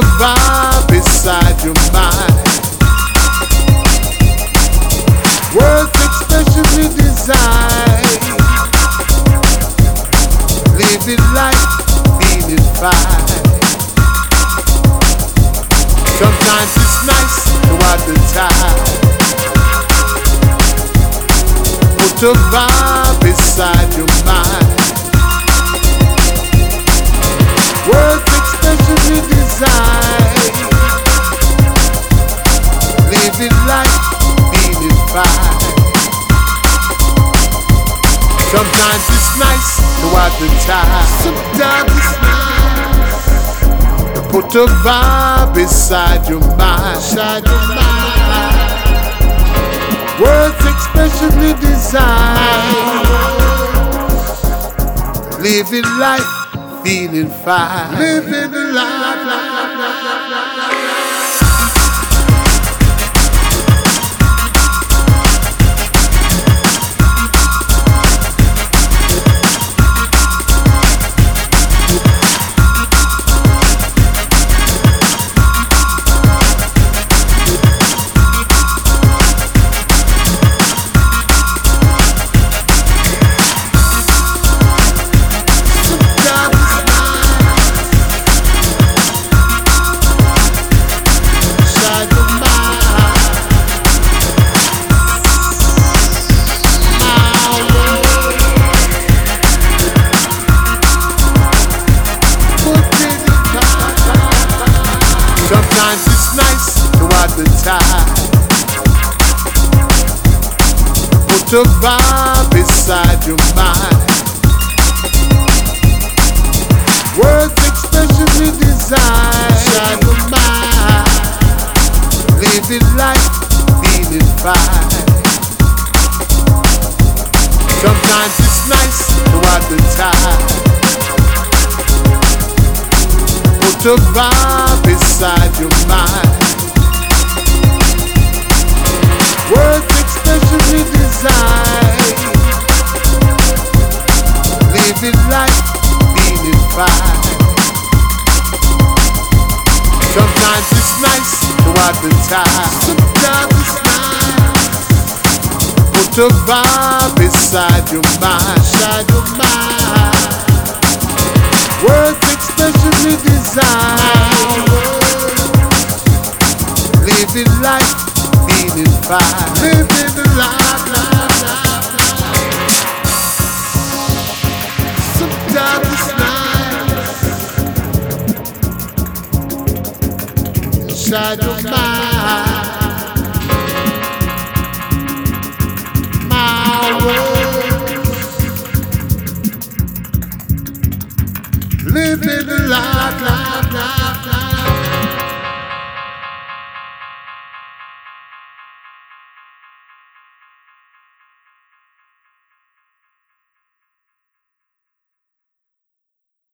Vibe beside your mind. Words especially designed. Living life, feeling fine. Sometimes it's nice to tide. Put a vibe beside your mind. Sometimes it's nice to tide. Sometimes it's nice to put a vibe beside your mind. Beside your mind. Words especially designed. Living life, feeling fine. Living the life, life, life, life, life, life. Sometimes it's nice to tide. Put a vibe beside your mind. Words especially designed. Beside your mind. Living life, feeling fine. Sometimes it's nice to tide. Put a vibe beside your mind. Words especially designed. Living life, feeling fine. Sometimes it's nice to watch the tide. Sometimes it's nice. Put a vibe beside your mind. Beside your mind. The life, life, life, life.